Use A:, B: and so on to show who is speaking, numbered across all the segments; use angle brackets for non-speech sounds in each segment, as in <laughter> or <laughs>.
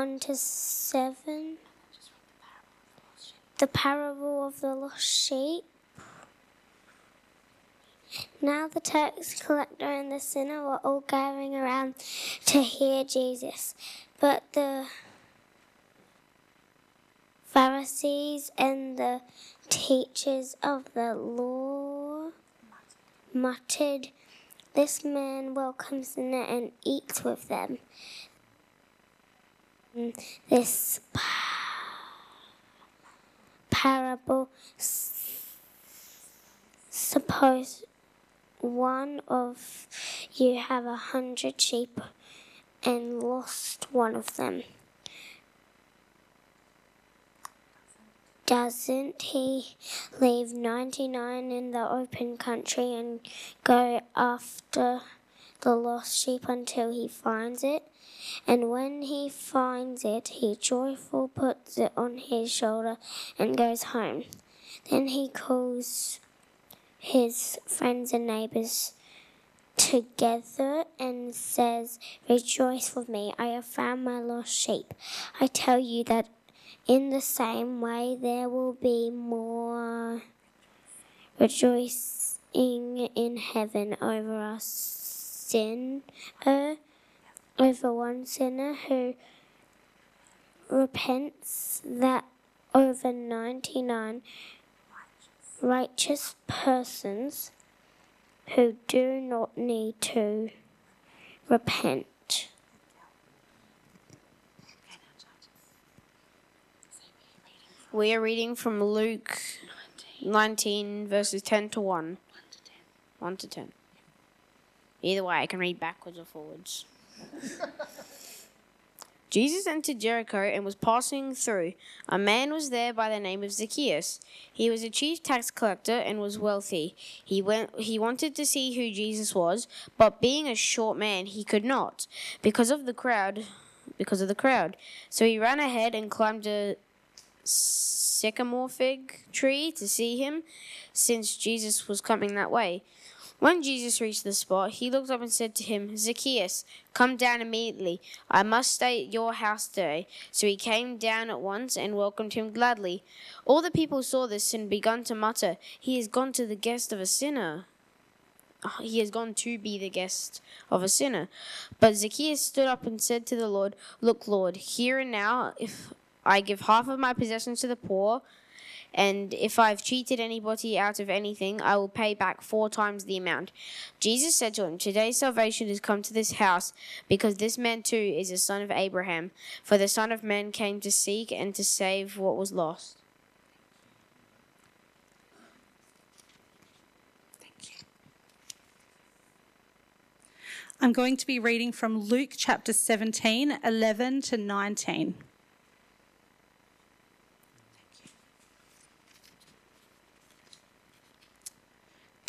A: 1 to 7. The parable of the lost sheep. Now the tax collector and the sinner were all gathering around to hear Jesus. But the Pharisees and the teachers of the law muttered, This man welcomes sinner and eats with them. This parable suppose one of you have a hundred sheep and lost one of them. Doesn't he leave 99 in the open country and go after the lost sheep until he finds it? And when he finds it, he joyful puts it on his shoulder and goes home. Then he calls his friends and neighbors together and says, Rejoice with me, I have found my lost sheep. I tell you that in the same way, there will be more rejoicing in heaven over a sinner, over one sinner who repents, that over 99 righteous persons who do not need to repent.
B: We are reading from Luke 19, verses 10 to 1. 1 to 10. Either way, I can read backwards or forwards. <laughs> Jesus entered Jericho and was passing through. A man was there by the name of Zacchaeus. He was a chief tax collector and was wealthy. He went he wanted to see who Jesus was, but being a short man, he could not because of the crowd, because of the crowd. So he ran ahead and climbed a sycamore fig tree to see him, since Jesus was coming that way. When Jesus reached the spot, he looked up and said to him, Zacchaeus, come down immediately. I must stay at your house today. So he came down at once and welcomed him gladly. All the people saw this and began to mutter, He has gone to the guest of a sinner. Ah, he has gone to be the guest of a sinner. But Zacchaeus stood up and said to the Lord, Look, Lord, here and now, if I give half of my possessions to the poor, and if I've cheated anybody out of anything, I will pay back four times the amount. Jesus said to him, Today salvation has come to this house, because this man too is a son of Abraham. For the Son of Man came to seek and to save what was lost.
C: I'm going to be reading from Luke chapter 17, 11 to 19.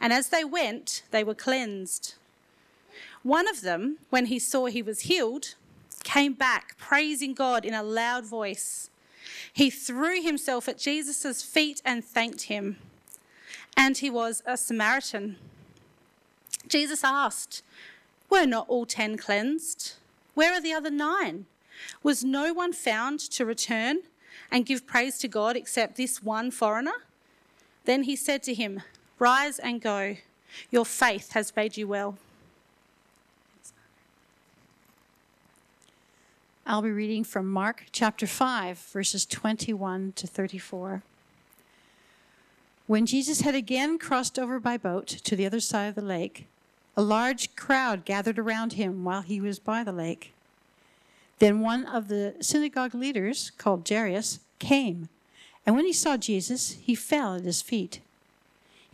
C: And as they went, they were cleansed. One of them, when he saw he was healed, came back praising God in a loud voice. He threw himself at Jesus' feet and thanked him. And he was a Samaritan. Jesus asked, Were not all ten cleansed? Where are the other nine? Was no one found to return and give praise to God except this one foreigner? Then he said to him, Rise and go. Your faith has made you well.
D: I'll be reading from Mark chapter 5, verses 21 to 34. When Jesus had again crossed over by boat to the other side of the lake, a large crowd gathered around him while he was by the lake. Then one of the synagogue leaders, called Jairus, came, and when he saw Jesus, he fell at his feet.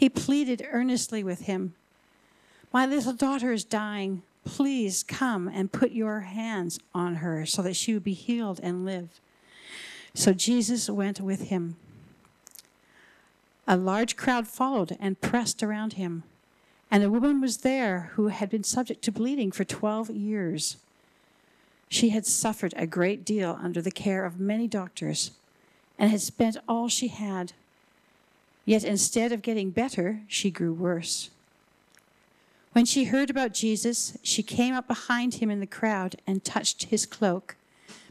D: He pleaded earnestly with him, My little daughter is dying. Please come and put your hands on her so that she will be healed and live. So Jesus went with him. A large crowd followed and pressed around him. And a woman was there who had been subject to bleeding for 12 years. She had suffered a great deal under the care of many doctors and had spent all she had. Yet instead of getting better, she grew worse. When she heard about Jesus, she came up behind him in the crowd and touched his cloak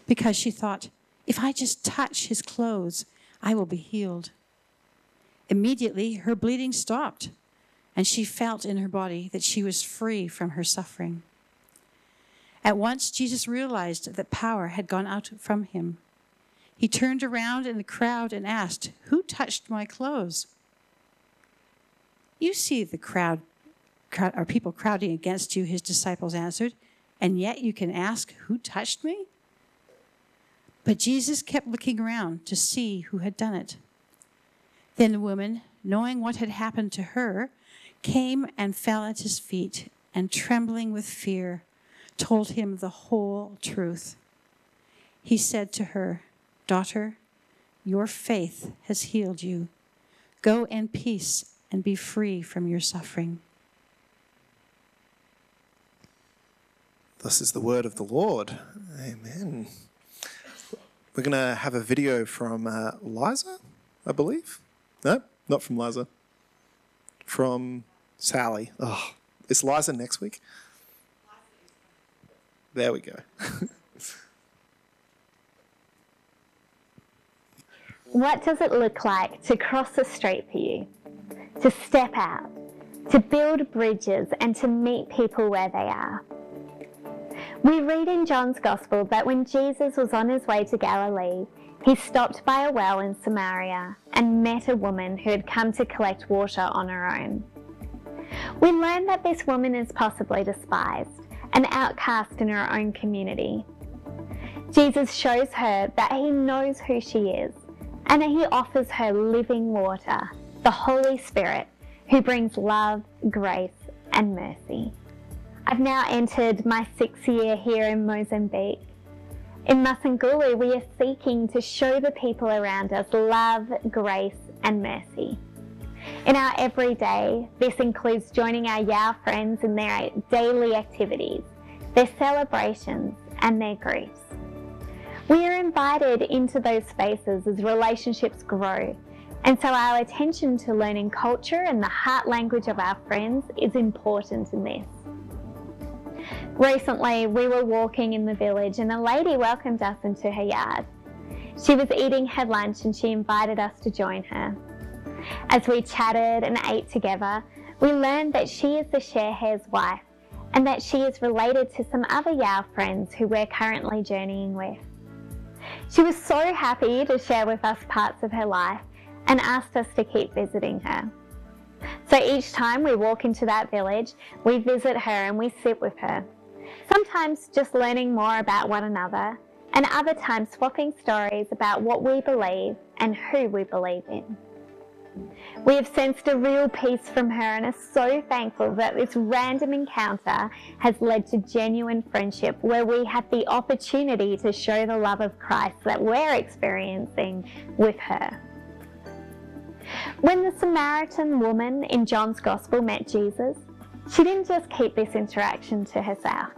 D: because she thought, if I just touch his clothes, I will be healed. Immediately, her bleeding stopped, and she felt in her body that she was free from her suffering. At once, Jesus realized that power had gone out from him. He turned around in the crowd and asked, Who touched my clothes? You see the crowd, crowd are people crowding against you, his disciples answered, and yet you can ask, Who touched me? But Jesus kept looking around to see who had done it. Then the woman, knowing what had happened to her, came and fell at his feet, and trembling with fear, told him the whole truth. He said to her, Daughter, your faith has healed you. Go in peace and be free from your suffering.
E: This is the word of the Lord. Amen. We're going to have a video from uh, Liza, I believe. No, not from Liza. From Sally. Oh, is Liza next week? There we go. <laughs>
F: What does it look like to cross the street for you? To step out, to build bridges, and to meet people where they are? We read in John's Gospel that when Jesus was on his way to Galilee, he stopped by a well in Samaria and met a woman who had come to collect water on her own. We learn that this woman is possibly despised, an outcast in her own community. Jesus shows her that he knows who she is and he offers her living water, the Holy Spirit, who brings love, grace, and mercy. I've now entered my sixth year here in Mozambique. In Masangulu, we are seeking to show the people around us love, grace, and mercy. In our everyday, this includes joining our Yao friends in their daily activities, their celebrations, and their griefs. We are invited into those spaces as relationships grow, and so our attention to learning culture and the heart language of our friends is important in this. Recently, we were walking in the village and a lady welcomed us into her yard. She was eating her lunch and she invited us to join her. As we chatted and ate together, we learned that she is the sharehare's wife and that she is related to some other Yao friends who we're currently journeying with. She was so happy to share with us parts of her life and asked us to keep visiting her. So each time we walk into that village, we visit her and we sit with her. Sometimes just learning more about one another, and other times swapping stories about what we believe and who we believe in. We have sensed a real peace from her and are so thankful that this random encounter has led to genuine friendship where we have the opportunity to show the love of Christ that we're experiencing with her. When the Samaritan woman in John's Gospel met Jesus, she didn't just keep this interaction to herself.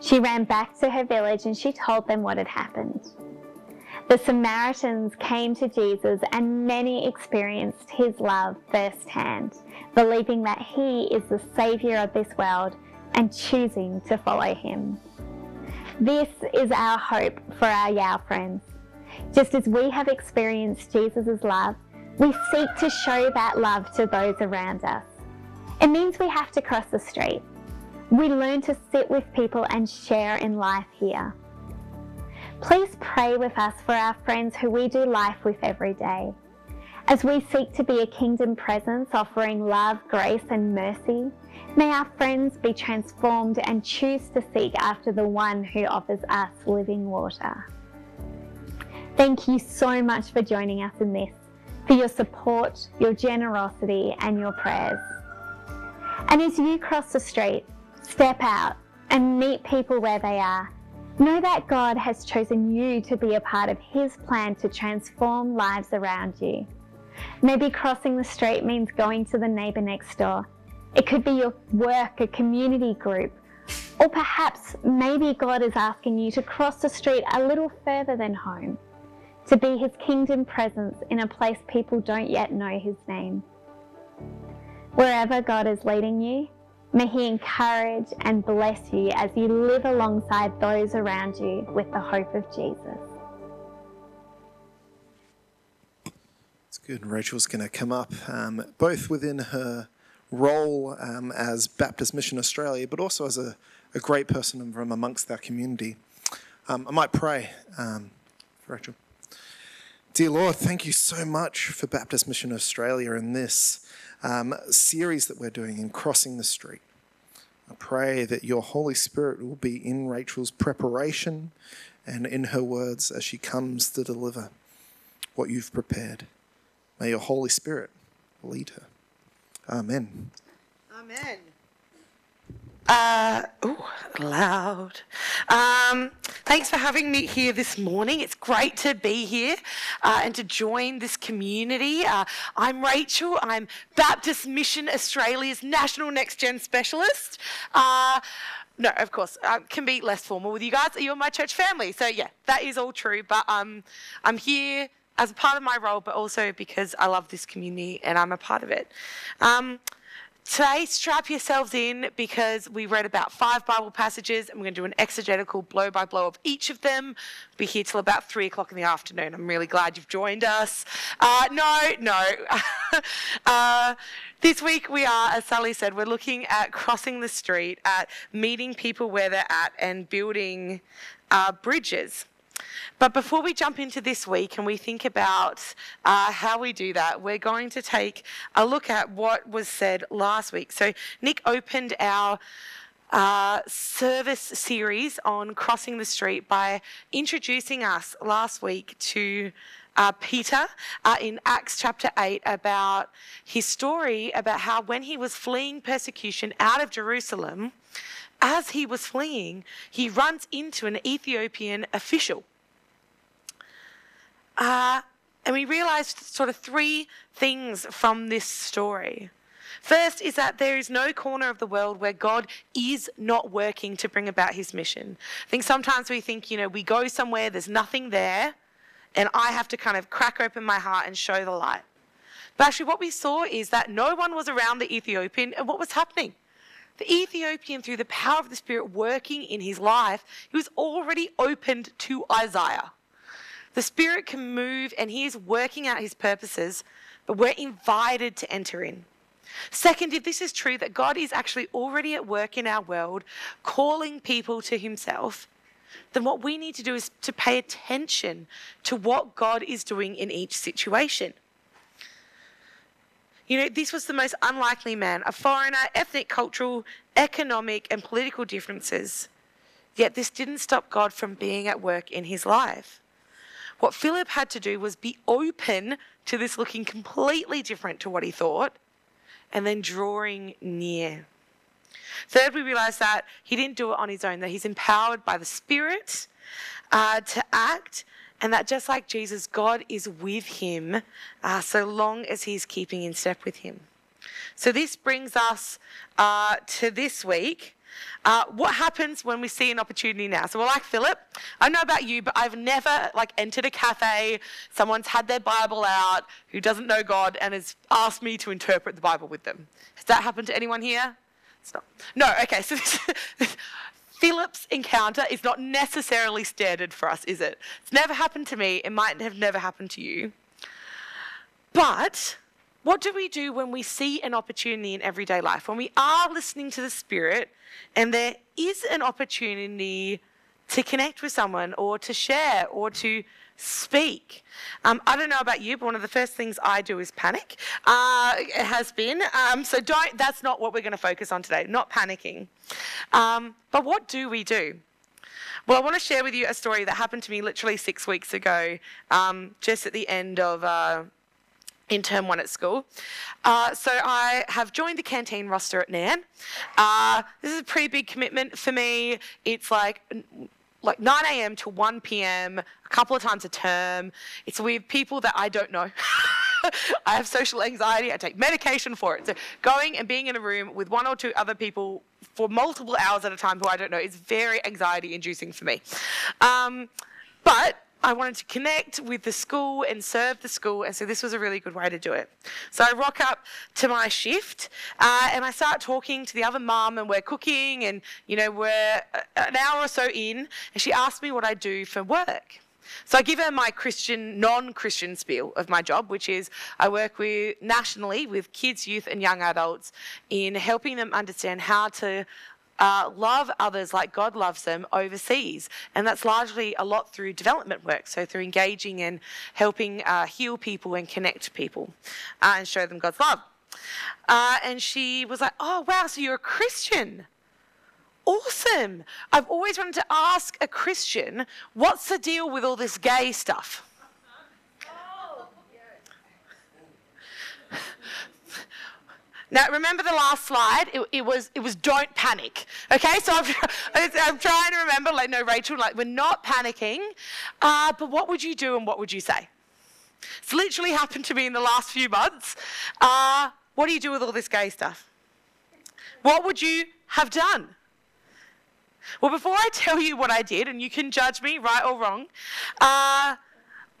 F: She ran back to her village and she told them what had happened. The Samaritans came to Jesus and many experienced his love firsthand, believing that he is the Saviour of this world and choosing to follow him. This is our hope for our Yao friends. Just as we have experienced Jesus' love, we seek to show that love to those around us. It means we have to cross the street. We learn to sit with people and share in life here. Please pray with us for our friends who we do life with every day. As we seek to be a kingdom presence offering love, grace, and mercy, may our friends be transformed and choose to seek after the one who offers us living water. Thank you so much for joining us in this, for your support, your generosity, and your prayers. And as you cross the street, step out and meet people where they are Know that God has chosen you to be a part of His plan to transform lives around you. Maybe crossing the street means going to the neighbour next door. It could be your work, a community group, or perhaps maybe God is asking you to cross the street a little further than home, to be His kingdom presence in a place people don't yet know His name. Wherever God is leading you, may He encourage and bless you as you live alongside those around you with the hope of Jesus.
E: It's good. Rachel's going to come up, um, both within her role um, as Baptist Mission Australia, but also as a, a great person from amongst our community. Um, I might pray um, for Rachel. Dear Lord, thank you so much for Baptist Mission Australia and this um, series that we're doing in Crossing the Street. I pray that your Holy Spirit will be in Rachel's preparation and in her words as she comes to deliver what you've prepared. May your Holy Spirit lead her. Amen.
G: Amen. Uh, oh, loud. Um, thanks for having me here this morning. It's great to be here uh, and to join this community. Uh, I'm Rachel. I'm Baptist Mission Australia's National Next Gen Specialist. Uh, no, of course, I can be less formal with you guys. You're my church family. So, yeah, that is all true. But um, I'm here as a part of my role, but also because I love this community and I'm a part of it. Um, Today, strap yourselves in because we read about five Bible passages and we're going to do an exegetical blow by blow of each of them. Be here till about three o'clock in the afternoon. I'm really glad you've joined us. Uh, no, no. <laughs> uh, this week we are, as Sally said, we're looking at crossing the street, at meeting people where they're at and building uh, bridges. But before we jump into this week and we think about uh, how we do that, we're going to take a look at what was said last week. So, Nick opened our uh, service series on crossing the street by introducing us last week to uh, Peter uh, in Acts chapter 8 about his story about how when he was fleeing persecution out of Jerusalem, as he was fleeing, he runs into an Ethiopian official. Uh, and we realized sort of three things from this story. First is that there is no corner of the world where God is not working to bring about his mission. I think sometimes we think, you know, we go somewhere, there's nothing there, and I have to kind of crack open my heart and show the light. But actually, what we saw is that no one was around the Ethiopian, and what was happening? The Ethiopian, through the power of the Spirit working in his life, he was already opened to Isaiah. The Spirit can move and He is working out His purposes, but we're invited to enter in. Second, if this is true, that God is actually already at work in our world, calling people to Himself, then what we need to do is to pay attention to what God is doing in each situation. You know, this was the most unlikely man, a foreigner, ethnic, cultural, economic, and political differences. Yet this didn't stop God from being at work in his life. What Philip had to do was be open to this looking completely different to what he thought and then drawing near. Third, we realize that he didn't do it on his own, that he's empowered by the Spirit uh, to act, and that just like Jesus, God is with him uh, so long as he's keeping in step with him. So this brings us uh, to this week. Uh, what happens when we see an opportunity now? So we're like Philip. I know about you, but I've never like entered a cafe. Someone's had their Bible out who doesn't know God and has asked me to interpret the Bible with them. Has that happened to anyone here? No. Okay. So this, Philip's encounter is not necessarily standard for us, is it? It's never happened to me. It might have never happened to you. But what do we do when we see an opportunity in everyday life? When we are listening to the Spirit and there is an opportunity to connect with someone or to share or to speak. Um, I don't know about you, but one of the first things I do is panic. Uh, it has been. Um, so don't. That's not what we're going to focus on today. Not panicking. Um, but what do we do? Well, I want to share with you a story that happened to me literally six weeks ago, um, just at the end of uh, in term one at school. Uh, so I have joined the canteen roster at Nan. Uh, this is a pretty big commitment for me. It's like like 9 a.m. to 1 p.m. a couple of times a term. It's with people that I don't know. <laughs> I have social anxiety. I take medication for it. So going and being in a room with one or two other people for multiple hours at a time who I don't know is very anxiety inducing for me. Um, but I wanted to connect with the school and serve the school, and so this was a really good way to do it. So I rock up to my shift, uh, and I start talking to the other mum, and we're cooking, and you know we're an hour or so in, and she asked me what I do for work. So I give her my Christian, non-Christian spiel of my job, which is I work with nationally with kids, youth, and young adults in helping them understand how to uh, love others like God loves them overseas. And that's largely a lot through development work, so through engaging and helping uh, heal people and connect people uh, and show them God's love. Uh, and she was like, Oh, wow, so you're a Christian. Awesome. I've always wanted to ask a Christian, what's the deal with all this gay stuff? <laughs> <laughs> Now, remember the last slide? It, it, was it was don't panic. Okay, so <laughs> I'm, I'm trying to remember. Like, no, Rachel, like we're not panicking. Uh, but what would you do and what would you say? It's literally <laughs> happened to me in the last few months. Uh, what do you do with all this gay stuff? What would you have done? Well, before I tell you what I did, and you can judge me right or wrong, uh,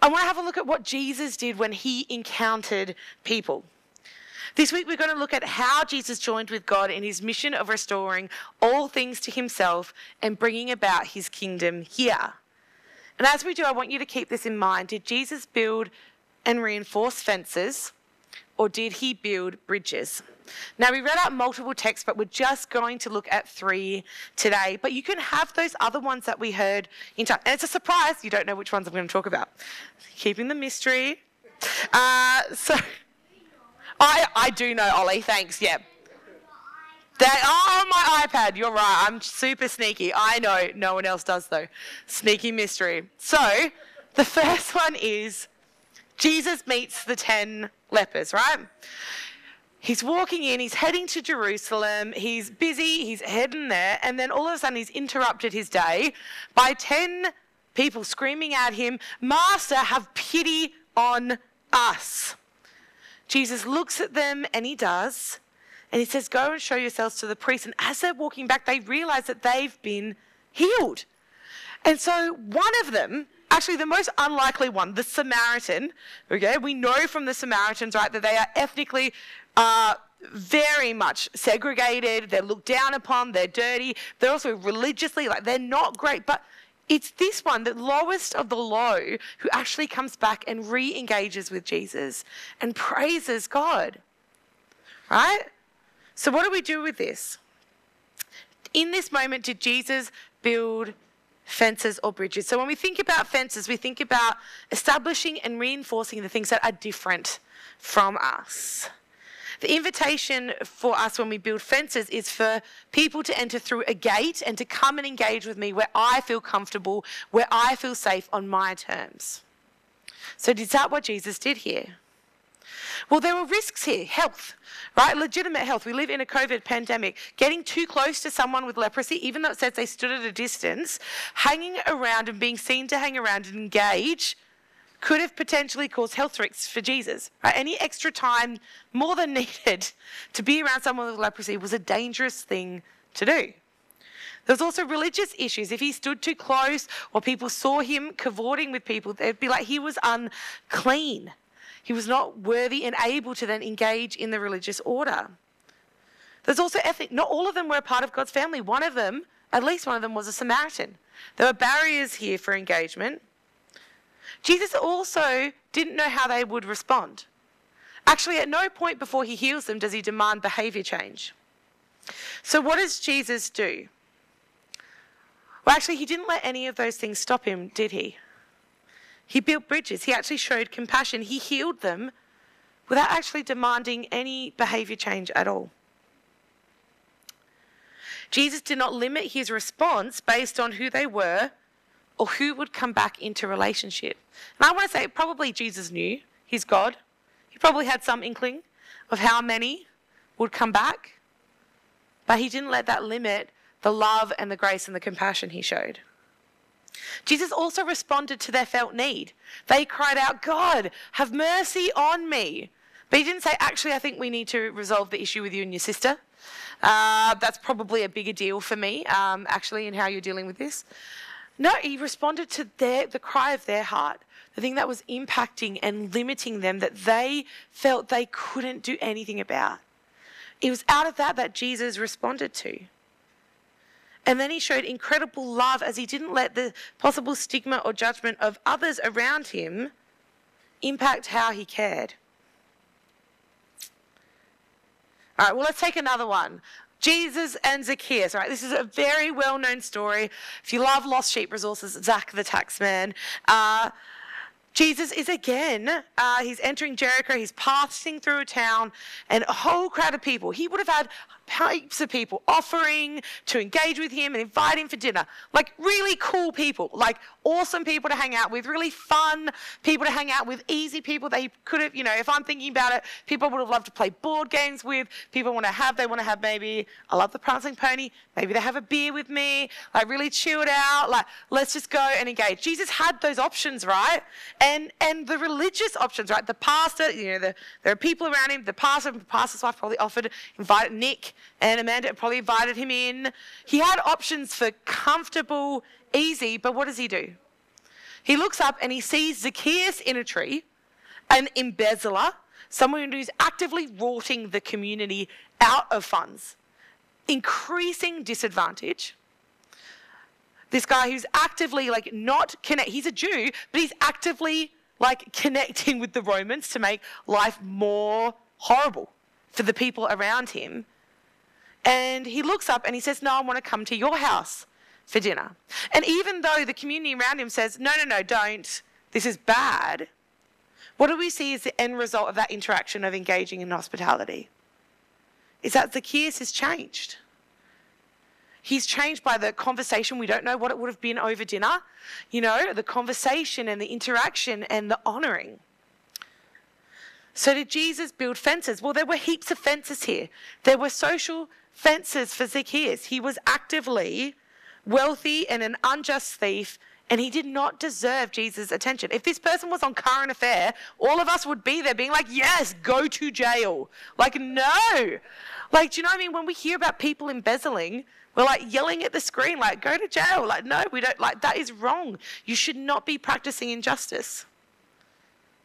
G: I want to have a look at what Jesus did when he encountered people. This week, we're going to look at how Jesus joined with God in his mission of restoring all things to himself and bringing about his kingdom here. And as we do, I want you to keep this in mind. Did Jesus build and reinforce fences, or did he build bridges? Now, we read out multiple texts, but we're just going to look at three today. But you can have those other ones that we heard in time. And it's a surprise, you don't know which ones I'm going to talk about. Keeping the mystery. Uh, <laughs> so. I, I do know Ollie, thanks, yeah. That, oh, my iPad, you're right. I'm super sneaky. I know, no one else does though. Sneaky mystery. So, the first one is Jesus meets the 10 lepers, right? He's walking in, he's heading to Jerusalem, he's busy, he's heading there, and then all of a sudden he's interrupted his day by 10 people screaming at him, Master, have pity on us. Jesus looks at them and he does. And he says, Go and show yourselves to the priest. And as they're walking back, they realize that they've been healed. And so one of them, actually the most unlikely one, the Samaritan, okay, we know from the Samaritans, right, that they are ethnically uh, very much segregated. They're looked down upon. They're dirty. They're also religiously, like, they're not great. But it's this one, the lowest of the low, who actually comes back and re engages with Jesus and praises God. Right? So, what do we do with this? In this moment, did Jesus build fences or bridges? So, when we think about fences, we think about establishing and reinforcing the things that are different from us. The invitation for us when we build fences is for people to enter through a gate and to come and engage with me where I feel comfortable, where I feel safe on my terms. So, is that what Jesus did here? Well, there were risks here health, right? Legitimate health. We live in a COVID pandemic. Getting too close to someone with leprosy, even though it says they stood at a distance, hanging around and being seen to hang around and engage could have potentially caused health risks for Jesus. Right? Any extra time, more than <laughs> needed, to be around someone with leprosy was a dangerous thing to do. There's also religious issues. If he stood too close or people saw him cavorting with people, they'd be like he was unclean. He was not worthy and able to then engage in the religious order. There's also ethic. Not all of them were part of God's family. One of them, at least one of them, was a Samaritan. There were barriers here for engagement. Jesus also didn't know how they would respond. Actually, at no point before he heals them does he demand behavior change. So, what does Jesus do? Well, actually, he didn't let any of those things stop him, did he? He built bridges. He actually showed compassion. He healed them without actually demanding any behavior change at all. Jesus did not limit his response based on who they were or who would come back into relationship. And I want to say, probably Jesus knew. He's God. He probably had some inkling of how many would come back. But he didn't let that limit the love and the grace and the compassion he showed. Jesus also responded to their felt need. They cried out, God, have mercy on me. But he didn't say, actually, I think we need to resolve the issue with you and your sister. Uh, that's probably a bigger deal for me, um, actually, in how you're dealing with this. No, he responded to their, the cry of their heart, the thing that was impacting and limiting them that they felt they couldn't do anything about. It was out of that that Jesus responded to. And then he showed incredible love as he didn't let the possible stigma or judgment of others around him impact how he cared. All right, well, let's take another one. Jesus and Zacchaeus. right? this is a very well known story. If you love lost sheep resources, Zach the taxman. Uh, Jesus is again, uh, he's entering Jericho, he's passing through a town, and a whole crowd of people. He would have had heaps of people offering to engage with him and invite him for dinner. Like really cool people, like awesome people to hang out with, really fun people to hang out with, easy people that they could have, you know, if I'm thinking about it, people would have loved to play board games with, people want to have, they want to have maybe, I love the prancing pony, maybe they have a beer with me, like really chilled out, like let's just go and engage. Jesus had those options, right? And and the religious options, right? The pastor, you know, the, there are people around him, the pastor, the pastor's wife probably offered, invited Nick, and Amanda probably invited him in. He had options for comfortable, easy, but what does he do? He looks up and he sees Zacchaeus in a tree, an embezzler, someone who's actively rorting the community out of funds, increasing disadvantage. This guy who's actively like not connect, he's a Jew, but he's actively like connecting with the Romans to make life more horrible for the people around him. And he looks up and he says, No, I want to come to your house for dinner. And even though the community around him says, No, no, no, don't, this is bad, what do we see as the end result of that interaction of engaging in hospitality? Is that Zacchaeus has changed. He's changed by the conversation. We don't know what it would have been over dinner. You know, the conversation and the interaction and the honoring. So, did Jesus build fences? Well, there were heaps of fences here. There were social fences for Zacchaeus. He was actively wealthy and an unjust thief, and he did not deserve Jesus' attention. If this person was on current affair, all of us would be there being like, yes, go to jail. Like, no. Like, do you know what I mean? When we hear about people embezzling, we're like yelling at the screen, like, go to jail. Like, no, we don't, like, that is wrong. You should not be practicing injustice.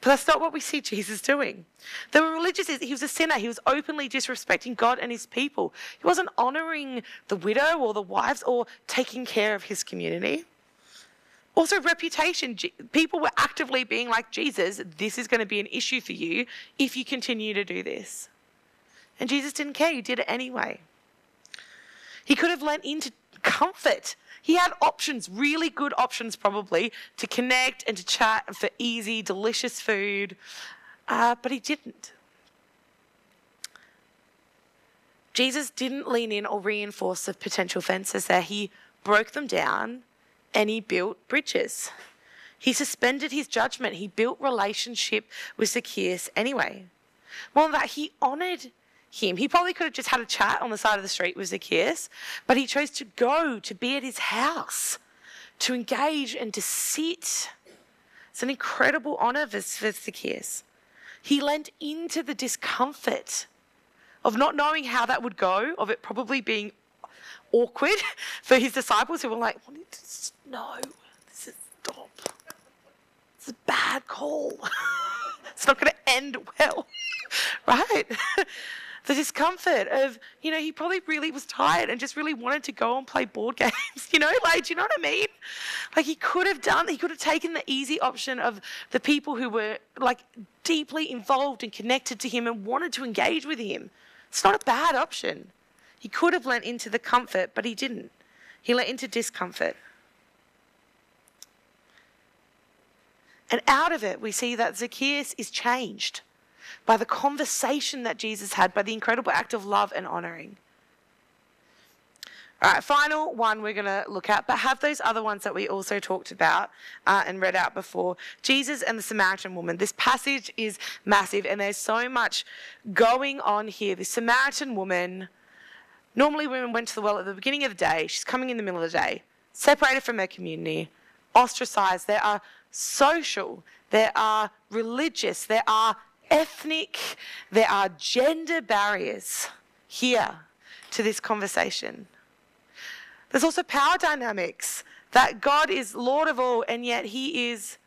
G: But that's not what we see Jesus doing. The religious he was a sinner. He was openly disrespecting God and his people. He wasn't honoring the widow or the wives or taking care of his community. Also, reputation. People were actively being like, Jesus, this is going to be an issue for you if you continue to do this. And Jesus didn't care. He did it anyway. He could have lent into comfort he had options, really good options probably, to connect and to chat for easy, delicious food, uh, but he didn't. Jesus didn't lean in or reinforce the potential fences there. He broke them down and he built bridges. He suspended his judgment. He built relationship with Zacchaeus anyway. More than that, he honored him. He probably could have just had a chat on the side of the street with Zacchaeus, but he chose to go, to be at his house, to engage and to sit. It's an incredible honor for, for Zacchaeus. He lent into the discomfort of not knowing how that would go, of it probably being awkward <laughs> for his disciples who were like, no, this is stop. It's a bad call. <laughs> it's not going to end well, <laughs> right? The discomfort of, you know, he probably really was tired and just really wanted to go and play board <laughs> games, you know, like, do you know what I mean? Like, he could have done, he could have taken the easy option of the people who were, like, deeply involved and connected to him and wanted to engage with him. It's not a bad option. He could have lent into the comfort, but he didn't. He let into discomfort. And out of it, we see that Zacchaeus is changed by the conversation that Jesus had, by the incredible act of love and honoring. All right, final one we're going to look at, but have those other ones that we also talked about uh, and read out before. Jesus and the Samaritan woman. This passage is massive, and there's so much going on here. The Samaritan woman, normally women went to the well at the beginning of the day. She's coming in the middle of the day, separated from her community, ostracized, there are social, there are religious, there are ethnic, there are gender barriers here to this conversation. There's also power dynamics that God is Lord of all, and yet He is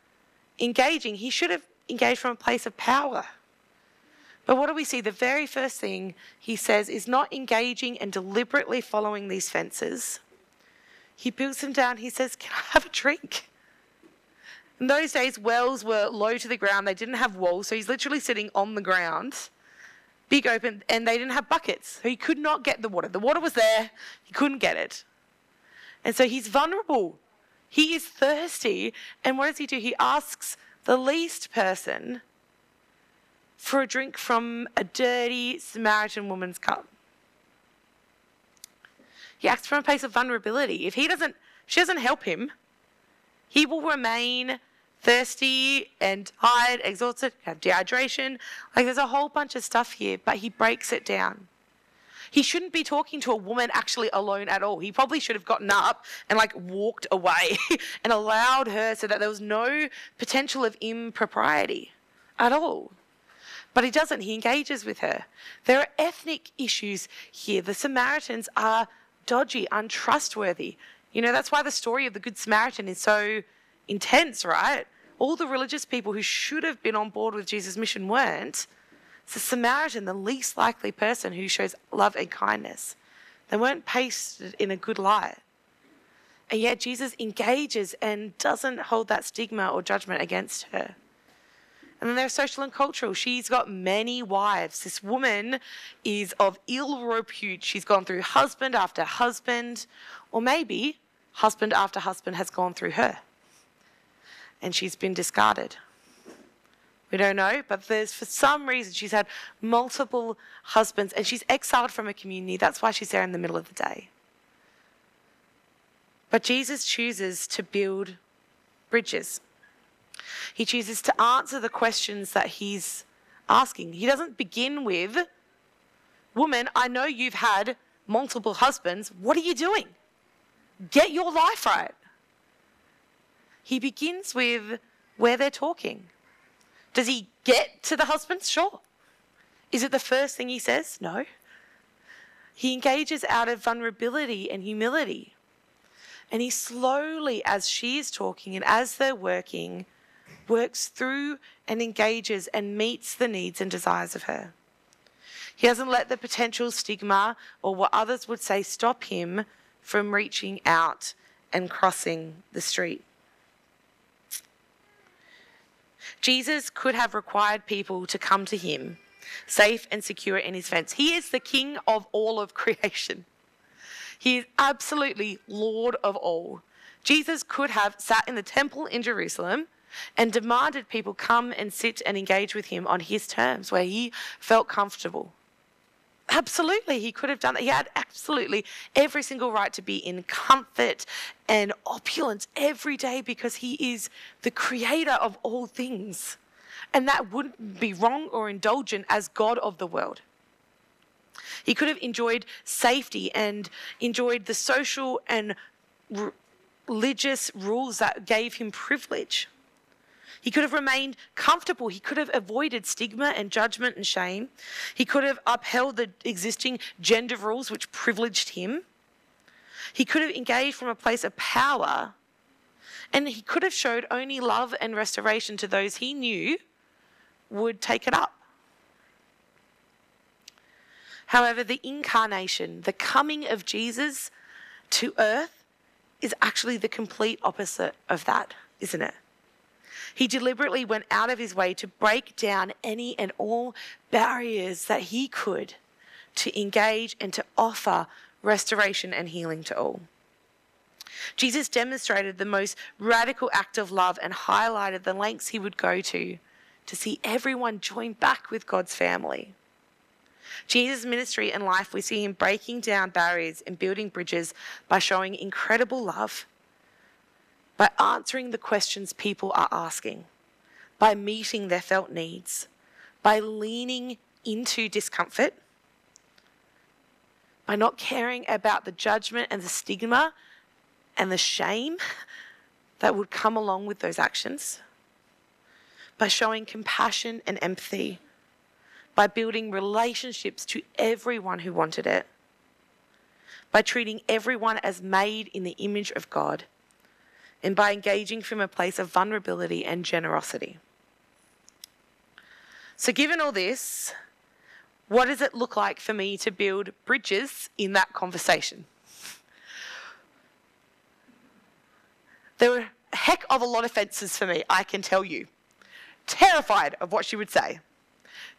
G: engaging. He should have engaged from a place of power. But what do we see? The very first thing he says is not engaging and deliberately following these fences. He builds them down. He says, Can I have a drink? In those days, wells were low to the ground. They didn't have walls. So he's literally sitting on the ground, big open, and they didn't have buckets. So he could not get the water. The water was there, he couldn't get it. And so he's vulnerable. He is thirsty. And what does he do? He asks the least person for a drink from a dirty Samaritan woman's cup. He acts from a place of vulnerability. If he doesn't, she doesn't help him, he will remain thirsty and tired, exhausted, have dehydration. Like there's a whole bunch of stuff here, but he breaks it down. He shouldn't be talking to a woman actually alone at all. He probably should have gotten up and like walked away <laughs> and allowed her so that there was no potential of impropriety at all. But he doesn't. He engages with her. There are ethnic issues here. The Samaritans are dodgy, untrustworthy. You know, that's why the story of the Good Samaritan is so intense, right? All the religious people who should have been on board with Jesus' mission weren't. It's the Samaritan, the least likely person who shows love and kindness. They weren't pasted in a good light. And yet Jesus engages and doesn't hold that stigma or judgment against her. And then there's social and cultural. She's got many wives. This woman is of ill repute. She's gone through husband after husband, or maybe husband after husband has gone through her. And she's been discarded. We don't know, but there's for some reason she's had multiple husbands and she's exiled from a community. That's why she's there in the middle of the day. But Jesus chooses to build bridges. He chooses to answer the questions that he's asking. He doesn't begin with, Woman, I know you've had multiple husbands. What are you doing? Get your life right. He begins with where they're talking. Does he get to the husbands? Sure. Is it the first thing he says? No. He engages out of vulnerability and humility. And he slowly, as she is talking and as they're working, works through and engages and meets the needs and desires of her. He doesn't let the potential stigma or what others would say stop him from reaching out and crossing the street. Jesus could have required people to come to him safe and secure in his fence. He is the king of all of creation. He is absolutely Lord of all. Jesus could have sat in the temple in Jerusalem and demanded people come and sit and engage with him on his terms where he felt comfortable. Absolutely, he could have done that. He had absolutely every single right to be in comfort and opulence every day because he is the creator of all things. And that wouldn't be wrong or indulgent as God of the world. He could have enjoyed safety and enjoyed the social and religious rules that gave him privilege. He could have remained comfortable. He could have avoided stigma and judgment and shame. He could have upheld the existing gender rules which privileged him. He could have engaged from a place of power. And he could have showed only love and restoration to those he knew would take it up. However, the incarnation, the coming of Jesus to earth, is actually the complete opposite of that, isn't it? He deliberately went out of his way to break down any and all barriers that he could to engage and to offer restoration and healing to all. Jesus demonstrated the most radical act of love and highlighted the lengths he would go to to see everyone join back with God's family. Jesus' ministry and life, we see him breaking down barriers and building bridges by showing incredible love by answering the questions people are asking, by meeting their felt needs, by leaning into discomfort, by not caring about the judgment and the stigma and the shame that would come along with those actions by showing compassion and empathy, by building relationships to everyone who wanted it, by treating everyone as made in the image of God, and by engaging from a place of vulnerability and generosity. So, given all this, what does it look like for me to build bridges in that conversation? There were a heck of a lot of fences for me, I can tell you. Terrified of what she would say.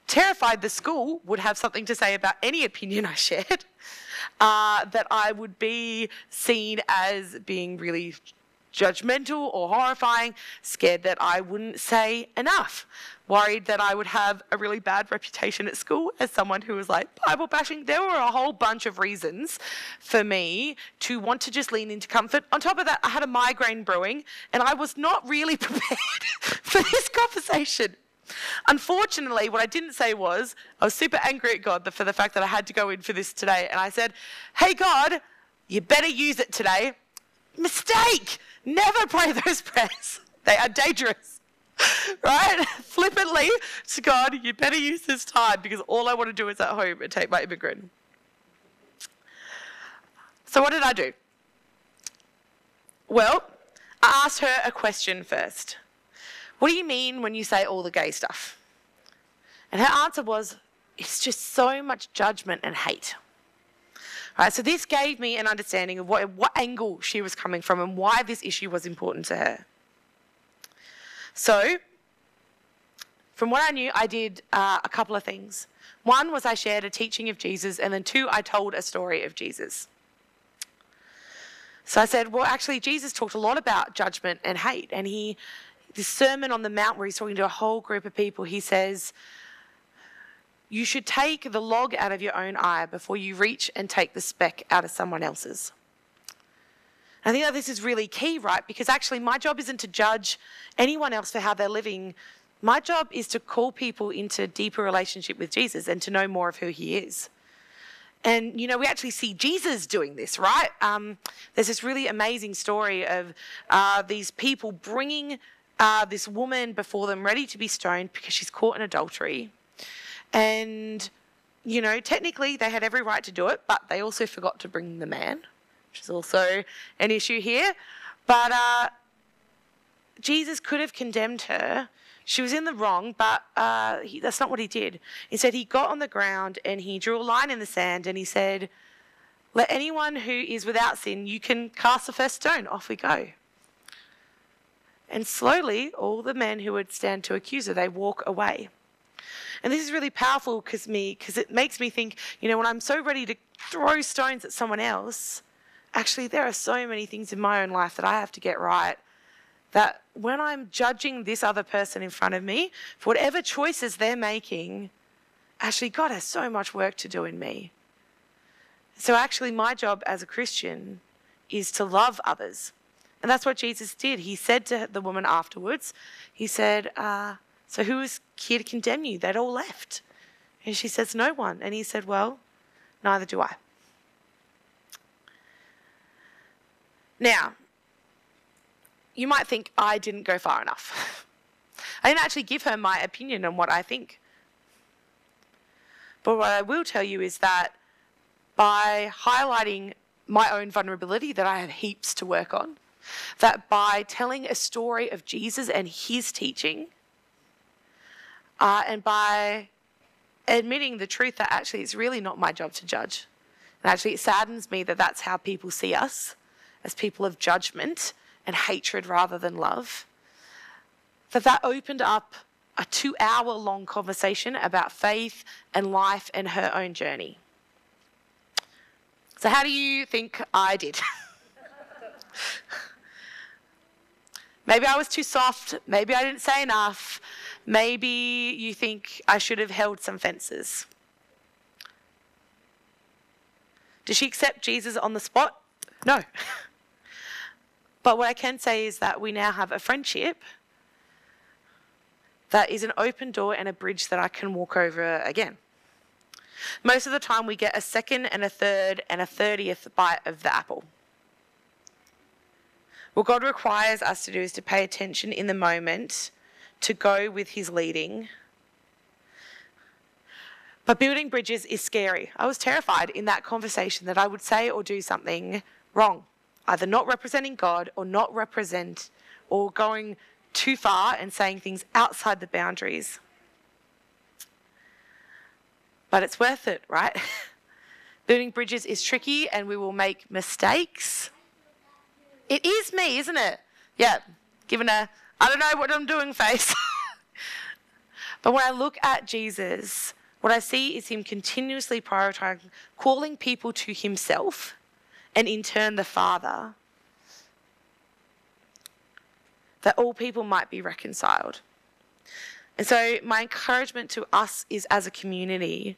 G: Terrified the school would have something to say about any opinion I shared. <laughs> Uh, that I would be seen as being really judgmental or horrifying, scared that I wouldn't say enough, worried that I would have a really bad reputation at school as someone who was like Bible bashing. There were a whole bunch of reasons for me to want to just lean into comfort. On top of that, I had a migraine brewing and I was not really <laughs> prepared for this conversation. Unfortunately, what I didn't say was I was super angry at God for the fact that I had to go in for this today. And I said, Hey, God, you better use it today. Mistake! Never pray those <laughs> prayers. They are dangerous. <laughs> right? <laughs> Flippantly to God, you better use this time because all I want to do is at home and take my Imigran. So, what did I do? Well, I asked her a question first. What do you mean when you say all the gay stuff? And her answer was, it's just so much judgment and hate. Right, so this gave me an understanding of what, what angle she was coming from and why this issue was important to her. So, from what I knew, I did uh, a couple of things. One was I shared a teaching of Jesus, and then two, I told a story of Jesus. So I said, well, actually, Jesus talked a lot about judgment and hate, and he, this sermon on the mount where he's talking to a whole group of people, he says, you should take the log out of your own eye before you reach and take the speck out of someone else's. I think that this is really key, right? Because actually, my job isn't to judge anyone else for how they're living. My job is to call people into deeper relationship with Jesus and to know more of who he is. And, you know, we actually see Jesus doing this, right? Um, there's this really amazing story of uh, these people bringing uh, this woman before them ready to be stoned because she's caught in adultery. And, you know, technically they had every right to do it, but they also forgot to bring the man, which is also an issue here. But uh, Jesus could have condemned her. She was in the wrong, but uh, he, that's not what he did. Instead, he got on the ground and he drew a line in the sand and he said, Let anyone who is without sin, you can cast the first stone. Off we go. And slowly, all the men who would stand to accuse her, they walk away. And this is really powerful because me because it makes me think, you know, when I'm so ready to throw stones at someone else, actually there are so many things in my own life that I have to get right. That when I'm judging this other person in front of me for whatever choices they're making, actually God has so much work to do in me. So actually my job as a Christian is to love others. And that's what Jesus did. He said to the woman afterwards, He said, uh, so who is here to condemn you? They'd all left. And she says, No one. And he said, Well, neither do I. Now, you might think I didn't go far enough. <laughs> I didn't actually give her my opinion on what I think. But what I will tell you is that by highlighting my own vulnerability, that I have heaps to work on, that by telling a story of Jesus and his teaching, uh, and by admitting the truth that actually it's really not my job to judge. And actually, it saddens me that that's how people see us as people of judgment and hatred rather than love. That that opened up a two hour long conversation about faith and life and her own journey. So, how do you think I did? <laughs> maybe I was too soft. Maybe I didn't say enough. Maybe you think I should have held some fences. Did she accept Jesus on the spot? No. <laughs> but what I can say is that we now have a friendship that is an open door and a bridge that I can walk over again. Most of the time, we get a second and a third and a thirtieth bite of the apple. What God requires us to do is to pay attention in the moment, to go with His leading. But building bridges is scary. I was terrified in that conversation that I would say or do something wrong, either not representing God or not represent or going too far and saying things outside the boundaries. But it's worth it, right? <laughs> Building bridges is tricky and we will make mistakes. It is me, isn't it? Yeah, given a I don't know what I'm doing face. <laughs> but when I look at Jesus, what I see is him continuously prioritizing calling people to himself and in turn the Father, that all people might be reconciled. And so, my encouragement to us is as a community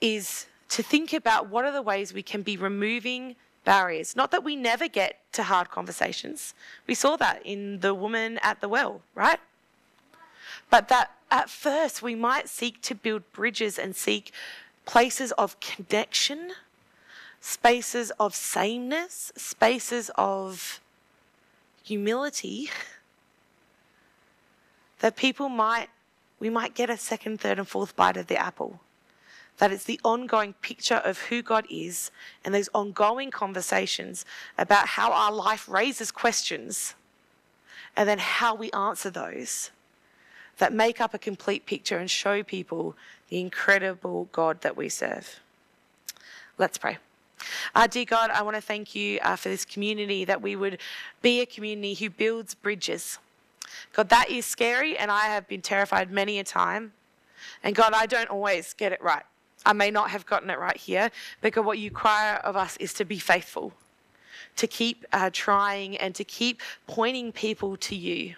G: is to think about what are the ways we can be removing barriers. Not that we never get to hard conversations. We saw that in the woman at the well, right? But that at first we might seek to build bridges and seek places of connection, spaces of sameness, spaces of humility <laughs> that people might, we might get a second, third, and fourth bite of the apple. That it's the ongoing picture of who God is and those ongoing conversations about how our life raises questions and then how we answer those that make up a complete picture and show people the incredible God that we serve. Let's pray. Uh, dear God, I want to thank you uh, for this community, that we would be a community who builds bridges. God, that is scary, and I have been terrified many a time. And God, I don't always get it right. I may not have gotten it right here, but God, what you require of us is to be faithful, to keep uh, trying, and to keep pointing people to you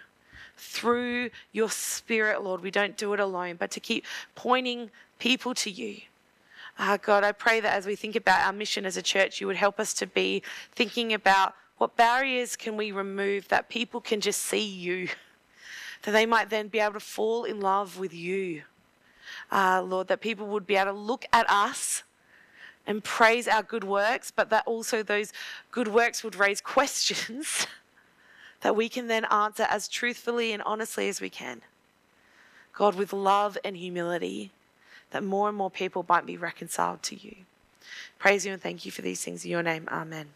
G: through your Spirit, Lord. We don't do it alone, but to keep pointing people to you. Uh, God, I pray that as we think about our mission as a church, you would help us to be thinking about what barriers can we remove that people can just see you, <laughs> that they might then be able to fall in love with you. Uh, Lord, that people would be able to look at us and praise our good works, but that also those good works would raise questions <laughs> that we can then answer as truthfully and honestly as we can. God, with love and humility, that more and more people might be reconciled to you. Praise you and thank you for these things in your name. Amen.